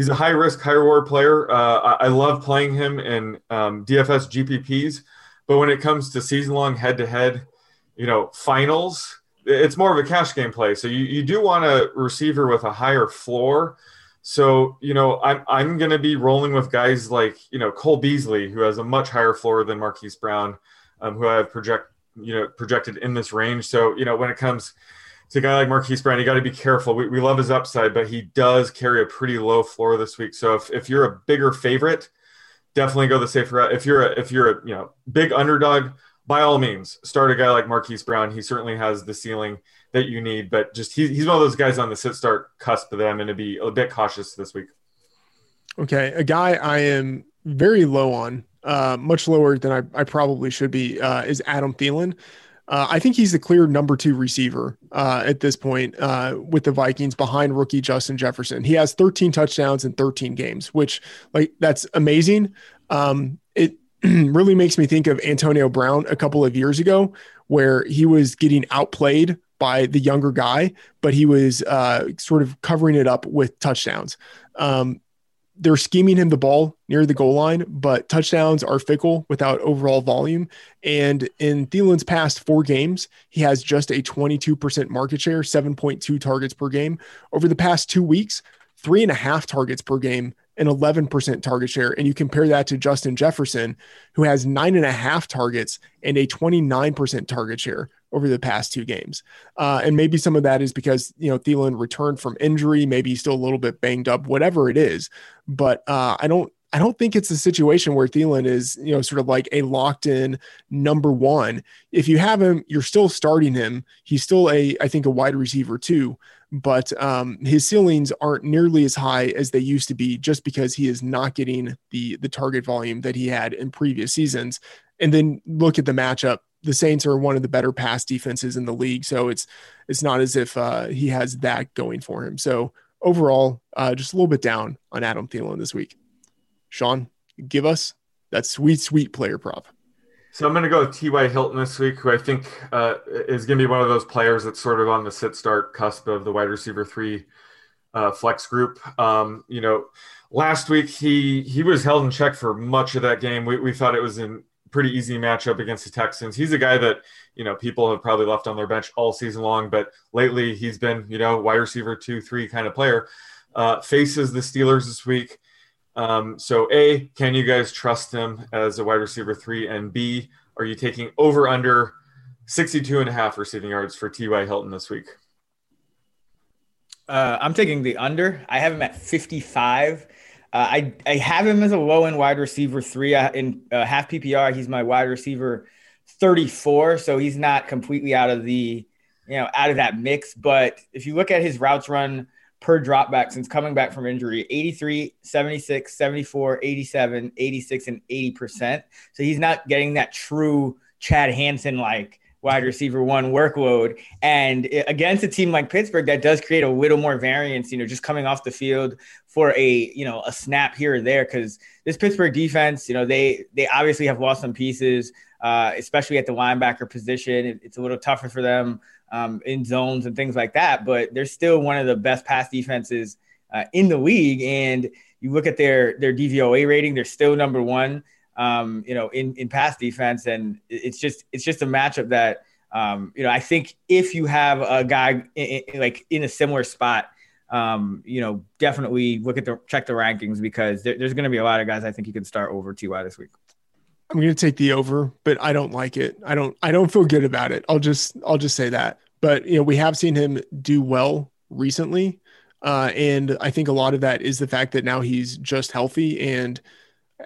he's a high risk, high reward player. Uh, I, I, love playing him in um, DFS GPPs, but when it comes to season long head to head, you know, finals, it's more of a cash game play. So you, you do want a receiver with a higher floor so, you know, I'm, I'm going to be rolling with guys like, you know, Cole Beasley, who has a much higher floor than Marquise Brown, um, who I have project, you know, projected in this range. So, you know, when it comes to a guy like Marquise Brown, you got to be careful. We, we love his upside, but he does carry a pretty low floor this week. So if, if you're a bigger favorite, definitely go the safer route. If you're a, if you're a, you know, big underdog, by all means, start a guy like Marquise Brown. He certainly has the ceiling that you need. But just he, he's one of those guys on the sit start cusp that I'm going to be a bit cautious this week. Okay, a guy I am very low on, uh, much lower than I, I probably should be, uh, is Adam Thielen. Uh, I think he's the clear number two receiver uh, at this point uh, with the Vikings behind rookie Justin Jefferson. He has 13 touchdowns in 13 games, which like that's amazing. Um, it (clears throat) really makes me think of Antonio Brown a couple of years ago, where he was getting outplayed by the younger guy, but he was uh, sort of covering it up with touchdowns. Um, they're scheming him the ball near the goal line, but touchdowns are fickle without overall volume. And in Thielen's past four games, he has just a 22% market share, 7.2 targets per game. Over the past two weeks, three and a half targets per game, an 11% target share. And you compare that to Justin Jefferson, who has nine and a half targets and a 29% target share over the past two games. Uh, and maybe some of that is because, you know, Thielen returned from injury, maybe he's still a little bit banged up, whatever it is. But uh, I don't, I don't think it's a situation where Thielen is, you know, sort of like a locked in number one. If you have him, you're still starting him. He's still a, I think, a wide receiver too, but um, his ceilings aren't nearly as high as they used to be, just because he is not getting the the target volume that he had in previous seasons. And then look at the matchup the Saints are one of the better pass defenses in the league, so it's it's not as if uh, he has that going for him. So overall, uh, just a little bit down on Adam Thielen this week. Sean, give us that sweet, sweet player prop. So I'm going to go with T.Y. Hilton this week, who I think uh, is going to be one of those players that's sort of on the sit start cusp of the wide receiver three uh, flex group. Um, you know, last week he he was held in check for much of that game. We, we thought it was a pretty easy matchup against the Texans. He's a guy that you know people have probably left on their bench all season long, but lately he's been you know wide receiver two three kind of player. Uh, faces the Steelers this week. Um, so A, can you guys trust him as a wide receiver three? And B, are you taking over under 62 and a half receiving yards for T.Y. Hilton this week? Uh, I'm taking the under. I have him at 55. Uh, I I have him as a low end wide receiver three in uh, half PPR. He's my wide receiver 34, so he's not completely out of the you know out of that mix. But if you look at his routes run per dropback since coming back from injury 83, 76, 74, 87, 86, and 80%. So he's not getting that true Chad Hansen like wide receiver one workload. And against a team like Pittsburgh, that does create a little more variance, you know, just coming off the field for a, you know, a snap here or there. Cause this Pittsburgh defense, you know, they, they obviously have lost some pieces, uh, especially at the linebacker position. It, it's a little tougher for them um, in zones and things like that. But they're still one of the best pass defenses uh, in the league. And you look at their their DVOA rating; they're still number one. Um, you know, in in pass defense, and it's just it's just a matchup that um, you know I think if you have a guy in, in, like in a similar spot. Um, you know, definitely look at the check the rankings because there, there's going to be a lot of guys I think you can start over Ty this week. I'm going to take the over, but I don't like it. I don't I don't feel good about it. I'll just I'll just say that. But you know, we have seen him do well recently. Uh, and I think a lot of that is the fact that now he's just healthy and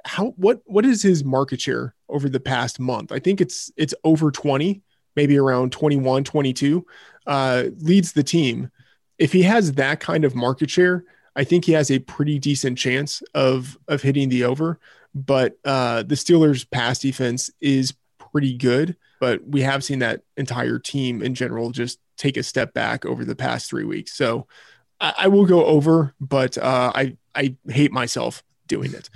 how what what is his market share over the past month? I think it's it's over 20, maybe around 21, 22. Uh, leads the team. If he has that kind of market share, I think he has a pretty decent chance of of hitting the over but uh, the Steelers' pass defense is pretty good. But we have seen that entire team in general just take a step back over the past three weeks. So I, I will go over, but uh, I I hate myself doing it.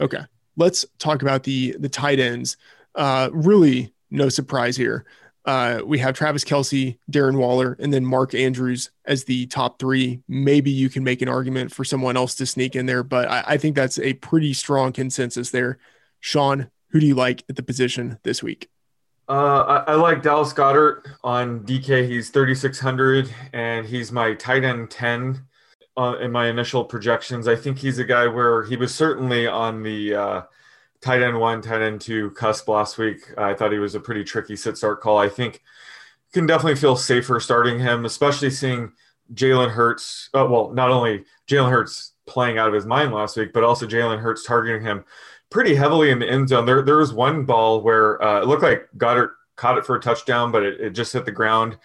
Okay, let's talk about the the tight ends. Uh, really, no surprise here uh, we have Travis Kelce, Darren Waller, and then Mark Andrews as the top three. Maybe you can make an argument for someone else to sneak in there, but I, I think that's a pretty strong consensus there. Sean, who do you like at the position this week? Uh, I, I, like Dallas Goedert on DK. He's 3,600 and he's my tight end 10 uh, in my initial projections. I think he's a guy where he was certainly on the uh, tight end one, tight end two cusp last week. I thought he was a pretty tricky sit start call. I think you can definitely feel safer starting him, especially seeing Jalen Hurts. Oh, well, not only Jalen Hurts playing out of his mind last week, but also Jalen Hurts targeting him pretty heavily in the end zone. There, there was one ball where uh, it looked like Goedert caught it for a touchdown, but it, it, just hit the ground.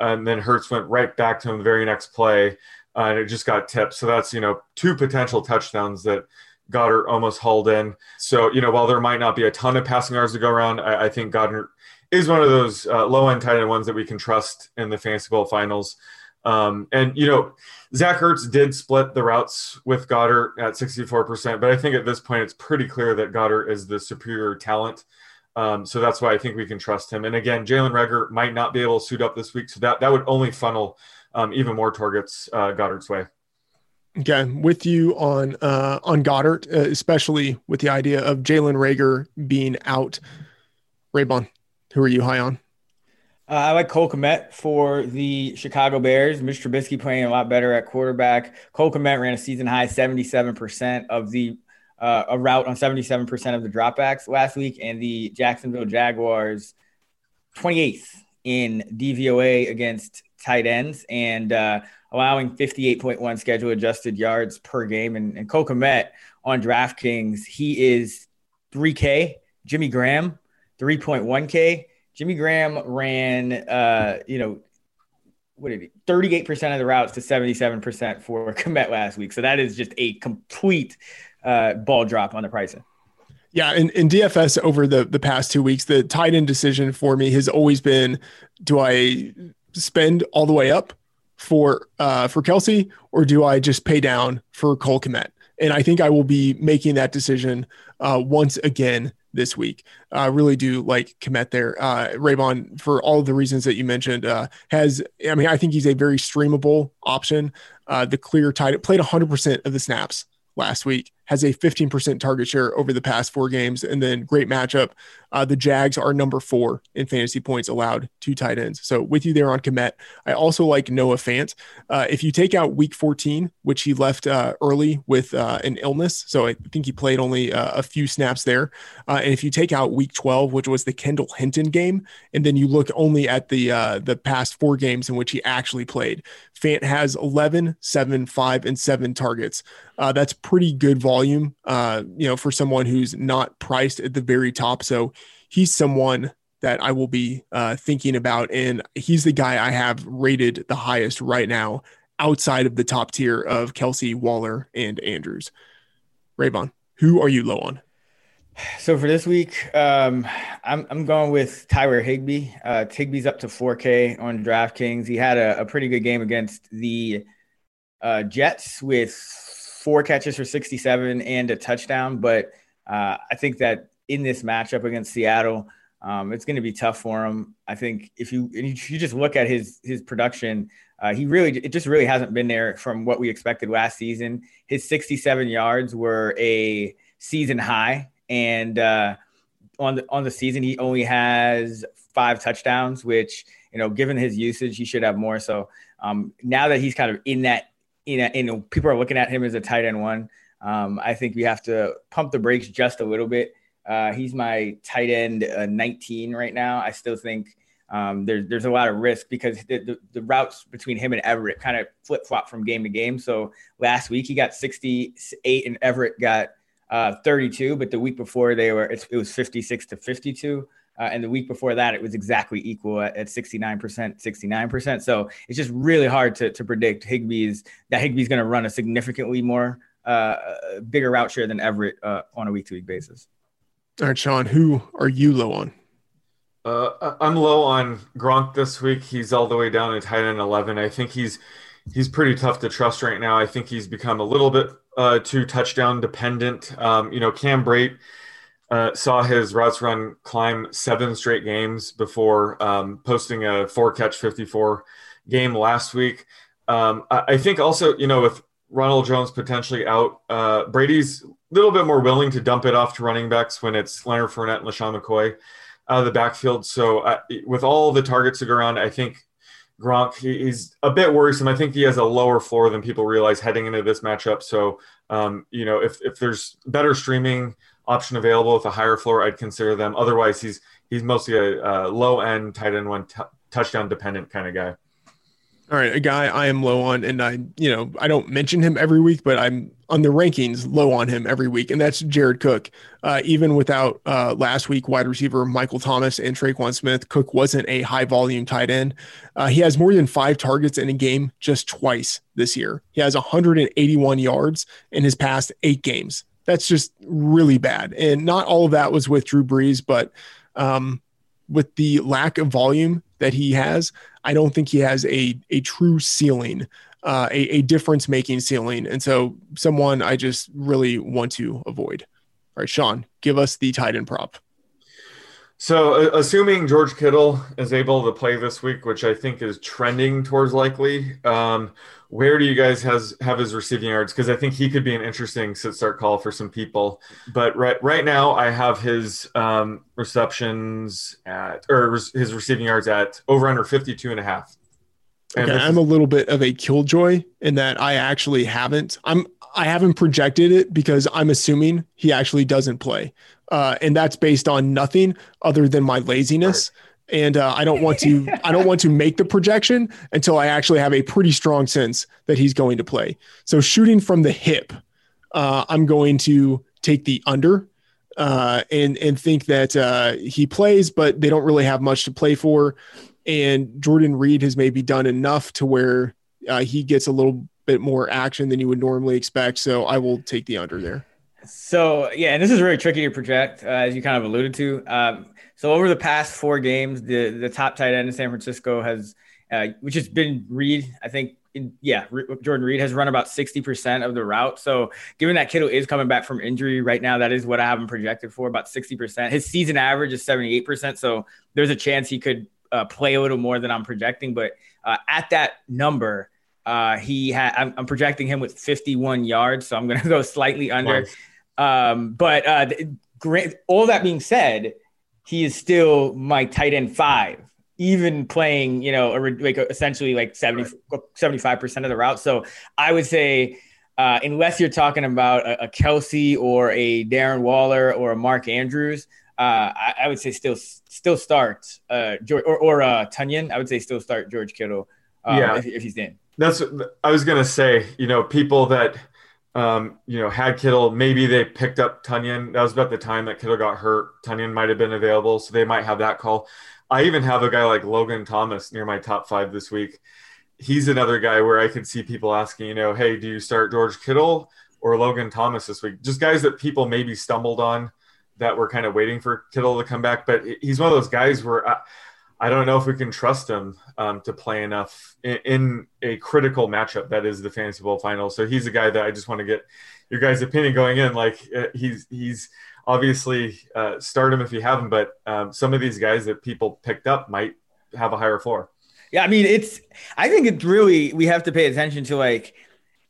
And then Hurts went right back to him the very next play, uh, and it just got tipped. So that's, you know, two potential touchdowns that – Goedert almost hauled in. So, you know, while there might not be a ton of passing yards to go around, I, I think Goedert is one of those uh, low end tight end ones that we can trust in the fantasy bowl finals. Um, and, you know, Zach Ertz did split the routes with Goedert at 64%, but I think at this point it's pretty clear that Goedert is the superior talent. Um, so that's why I think we can trust him. And again, Jalen Reagor might not be able to suit up this week. So that, that would only funnel um, even more targets uh, Goedert's way. Okay, with you on uh, on Goedert, uh, especially with the idea of Jalen Reagor being out. Raybon, who are you high on? Uh, I like Cole Kmet for the Chicago Bears. Mitch Trubisky playing a lot better at quarterback. Cole Kmet ran a season high 77% of the uh, a route on 77% of the dropbacks last week, and the Jacksonville Jaguars 28th in DVOA against tight ends. And uh, allowing 58.1 schedule adjusted yards per game. And, and Cole Kmet on DraftKings, he is 3K. Jimmy Graham, 3.1K. Jimmy Graham ran, uh, you know, what did he, 38% of the routes to 77% for (laughs) Kmet last week. So that is just a complete uh, ball drop on the pricing. Yeah, in, in DFS over the the past two weeks, the tight end decision for me has always been: do I spend all the way up for uh, for Kelce, or do I just pay down for Cole Kmet? And I think I will be making that decision uh, once again this week. I really do like Kmet there. Uh, Raybon, for all the reasons that you mentioned, uh, has, I mean, I think he's a very streamable option. Uh, the clear tight played 100% of the snaps last week, has a 15% target share over the past four games, and then great matchup. Uh, the Jags are number four in fantasy points allowed to tight ends. So with you there on Kmet, I also like Noah Fant. Uh, if you take out week 14, which he left uh, early with uh, an illness, so I think he played only uh, a few snaps there. Uh, and if you take out week 12, which was the Kendall Hinton game, and then you look only at the the past four games in which he actually played, Fant has 11, 7, 5, and 7 targets. that's pretty good volume, you know, for someone who's not priced at the very top. So he's someone that I will be uh, thinking about. And he's the guy I have rated the highest right now outside of the top tier of Kelce, Waller, and Andrews. Raybon, who are you low on? So for this week, um, I'm, I'm going with Tyler Higbee. Uh, Higbee's up to 4K on DraftKings. He had a, a pretty good game against the uh, Jets with four catches for 67 and a touchdown. But uh, I think that in this matchup against Seattle. Um, it's going to be tough for him. I think if you if you just look at his his production, uh, he really it just really hasn't been there from what we expected last season. His 67 yards were a season high, and uh, on the on the season he only has five touchdowns, which you know given his usage he should have more. So um, now that he's kind of in that you know, people are looking at him as a tight end one. Um, I think we have to pump the brakes just a little bit uh, he's my tight end uh, 19 right now. I still think um, there's there's a lot of risk because the, the, the routes between him and Everett kind of flip flop from game to game. So last week he got 68 and Everett got uh, 32, but the week before they were it was 56 to 52. Uh, and the week before that, it was exactly equal at, at 69%, 69%. So it's just really hard to, to predict Higbee's that Higbee's going to run a significantly more uh, bigger route share than Everett uh, on a week to week basis. All right, Sean, who are you low on? Uh, I'm low on Gronk this week. He's all the way down to tight end 11. I think he's he's pretty tough to trust right now. I think he's become a little bit uh, too touchdown dependent. Um, you know, Cam Brate uh, saw his routes run climb seven straight games before um, posting a four catch 54 game last week. Um, I, I, think also, you know, with Ronald Jones potentially out, uh, Brady's a little bit more willing to dump it off to running backs when it's Leonard Fournette and LeSean McCoy out of the backfield. So uh, with all the targets to go around, I think Gronk he's a bit worrisome. I think he has a lower floor than people realize heading into this matchup. So um, you know if if there's better streaming option available with a higher floor, I'd consider them. Otherwise, he's he's mostly a, a low end tight end one t- touchdown dependent kind of guy. All right, a guy I am low on, and I, you know, I don't mention him every week, but I'm on the rankings low on him every week, and that's Jared Cook. Uh, even without uh, last week wide receiver Michael Thomas and Tre'Quan Smith, Cook wasn't a high volume tight end. Uh, he has more than five targets in a game just twice this year. He has 181 yards in his past eight games. That's just really bad, and not all of that was with Drew Brees, but um, with the lack of volume that he has, I don't think he has a a true ceiling, uh, a, a difference making ceiling. And so someone I just really want to avoid. All right, Sean, give us the tight end prop. So, assuming George Kittle is able to play this week, which I think is trending towards likely, um, where do you guys has have his receiving yards? Because I think he could be an interesting sit start call for some people. But right right now, I have his um, receptions at or his receiving yards at over under 52 and a half. And okay, I'm is- a little bit of a killjoy in that I actually haven't. I'm I haven't projected it because I'm assuming he actually doesn't play, uh, and that's based on nothing other than my laziness. Right and uh, I don't want to I don't want to make the projection until I actually have a pretty strong sense that he's going to play. So shooting from the hip, uh, I'm going to take the under uh, and and think that uh, he plays, but they don't really have much to play for. And Jordan Reed has maybe done enough to where uh, he gets a little bit more action than you would normally expect. So I will take the under there. So yeah, and this is really tricky to project, uh, as you kind of alluded to. Um, so over the past four games, the the top tight end in San Francisco has, uh, which has been Reed. I think yeah, Jordan Reed has run about 60% of the route. So, given that Kittle is coming back from injury right now, that is what I have him projected for about 60%. His season average is 78%. So, there's a chance he could uh, play a little more than I'm projecting. But uh, at that number, uh, he had I'm, I'm, projecting him with 51 yards. So, I'm going (laughs) to go slightly under. Nice. Um, but uh, all that being said, he is still my tight end five even playing, you know, a, like essentially like 70, 75% of the route. So I would say, uh, unless you're talking about a, a, Kelce or a Darren Waller or a Mark Andrews, uh, I, I, would say still still start uh, George, or, or uh, Tonyan. I would say still start George Kittle um, yeah. if, if he's in. That's I was gonna say. You know, people that um, you know had Kittle, maybe they picked up Tonyan. That was about the time that Kittle got hurt. Tonyan might have been available, so they might have that call. I even have a guy like Logan Thomas near my top five this week. He's another guy where I could see people asking, you know, hey, do you start George Kittle or Logan Thomas this week? Just guys that people maybe stumbled on that were kind of waiting for Kittle to come back. But he's one of those guys where I, I don't know if we can trust him um, to play enough in, in, a critical matchup that is the Fantasy Bowl final. So he's a guy that I just want to get your guys' opinion going in. Like uh, he's he's obviously uh, start him if you have him, but um, some of these guys that people picked up might have a higher floor. Yeah, I mean, it's. I think it's really we have to pay attention to like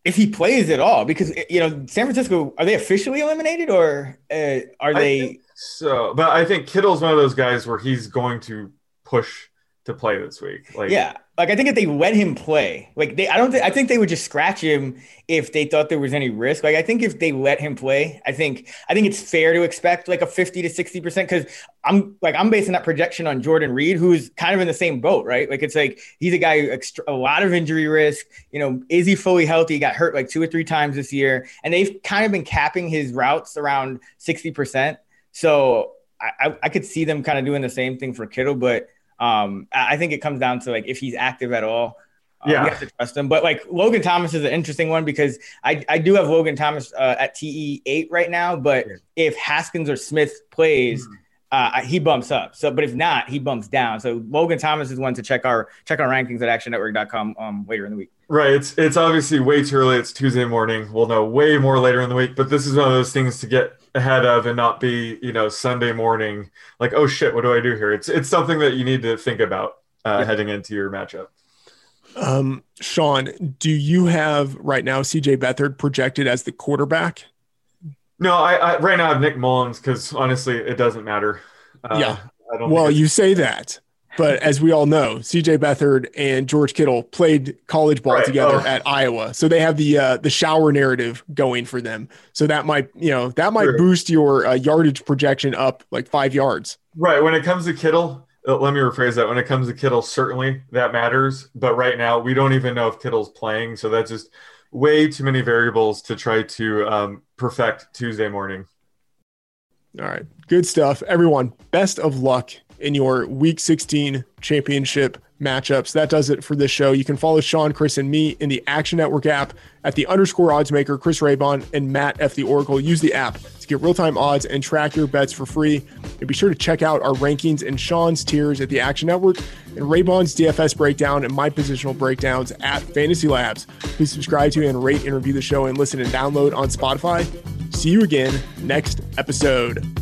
if he plays at all because you know San Francisco are they officially eliminated or uh, are they? So, but I think Kittle's one of those guys where he's going to push to play this week. Like, yeah, like I think if they let him play, like they, I don't think I think they would just scratch him if they thought there was any risk. Like I think if they let him play, I think I think it's fair to expect like a fifty to sixty percent because I'm like I'm basing that projection on Jordan Reed, who's kind of in the same boat, right? Like it's like he's a guy extra, a lot of injury risk. You know, is he fully healthy? He got hurt like two or three times this year, and they've kind of been capping his routes around sixty percent. So I, I could see them kind of doing the same thing for Kittle, but um, I think it comes down to like if he's active at all. Uh, yeah, we have to trust him. But like Logan Thomas is an interesting one because I, I do have Logan Thomas uh, at TE eight right now. But if Haskins or Smith plays, mm-hmm. uh, he bumps up. So, but if not, he bumps down. So Logan Thomas is one to check our check our rankings at ActionNetwork.com um, later in the week. Right. It's it's obviously way too early. It's Tuesday morning. We'll know way more later in the week. But this is one of those things to get ahead of and not be you know Sunday morning like oh shit what do I do here it's it's something that you need to think about uh, yeah. heading into your matchup. Um, Sean, do you have right now CJ Beathard projected as the quarterback? No, I, I right now I have Nick Mullens because honestly it doesn't matter. Uh, yeah. well, you say that, but as we all know, CJ Beathard and George Kittle played college ball right. together oh. at Iowa. So they have the uh, the shower narrative going for them. So that might, you know, that might True. boost your uh, yardage projection up like 5 yards. Right, when it comes to Kittle, uh, let me rephrase that. When it comes to Kittle, certainly that matters, but right now we don't even know if Kittle's playing, so that's just way too many variables to try to um, perfect Tuesday morning. All right. Good stuff. Everyone, best of luck in your week 16 championship matchups. That does it for this show. You can follow Sean, Chris, and me in the Action Network app at the underscore odds maker, Chris Raybon and Matt F. The Oracle. Use the app to get real time odds and track your bets for free. And be sure to check out our rankings and Sean's tiers at the Action Network and Raybon's DFS breakdown and my positional breakdowns at Fantasy Labs. Please subscribe to and rate and review the show and listen and download on Spotify. See you again next episode.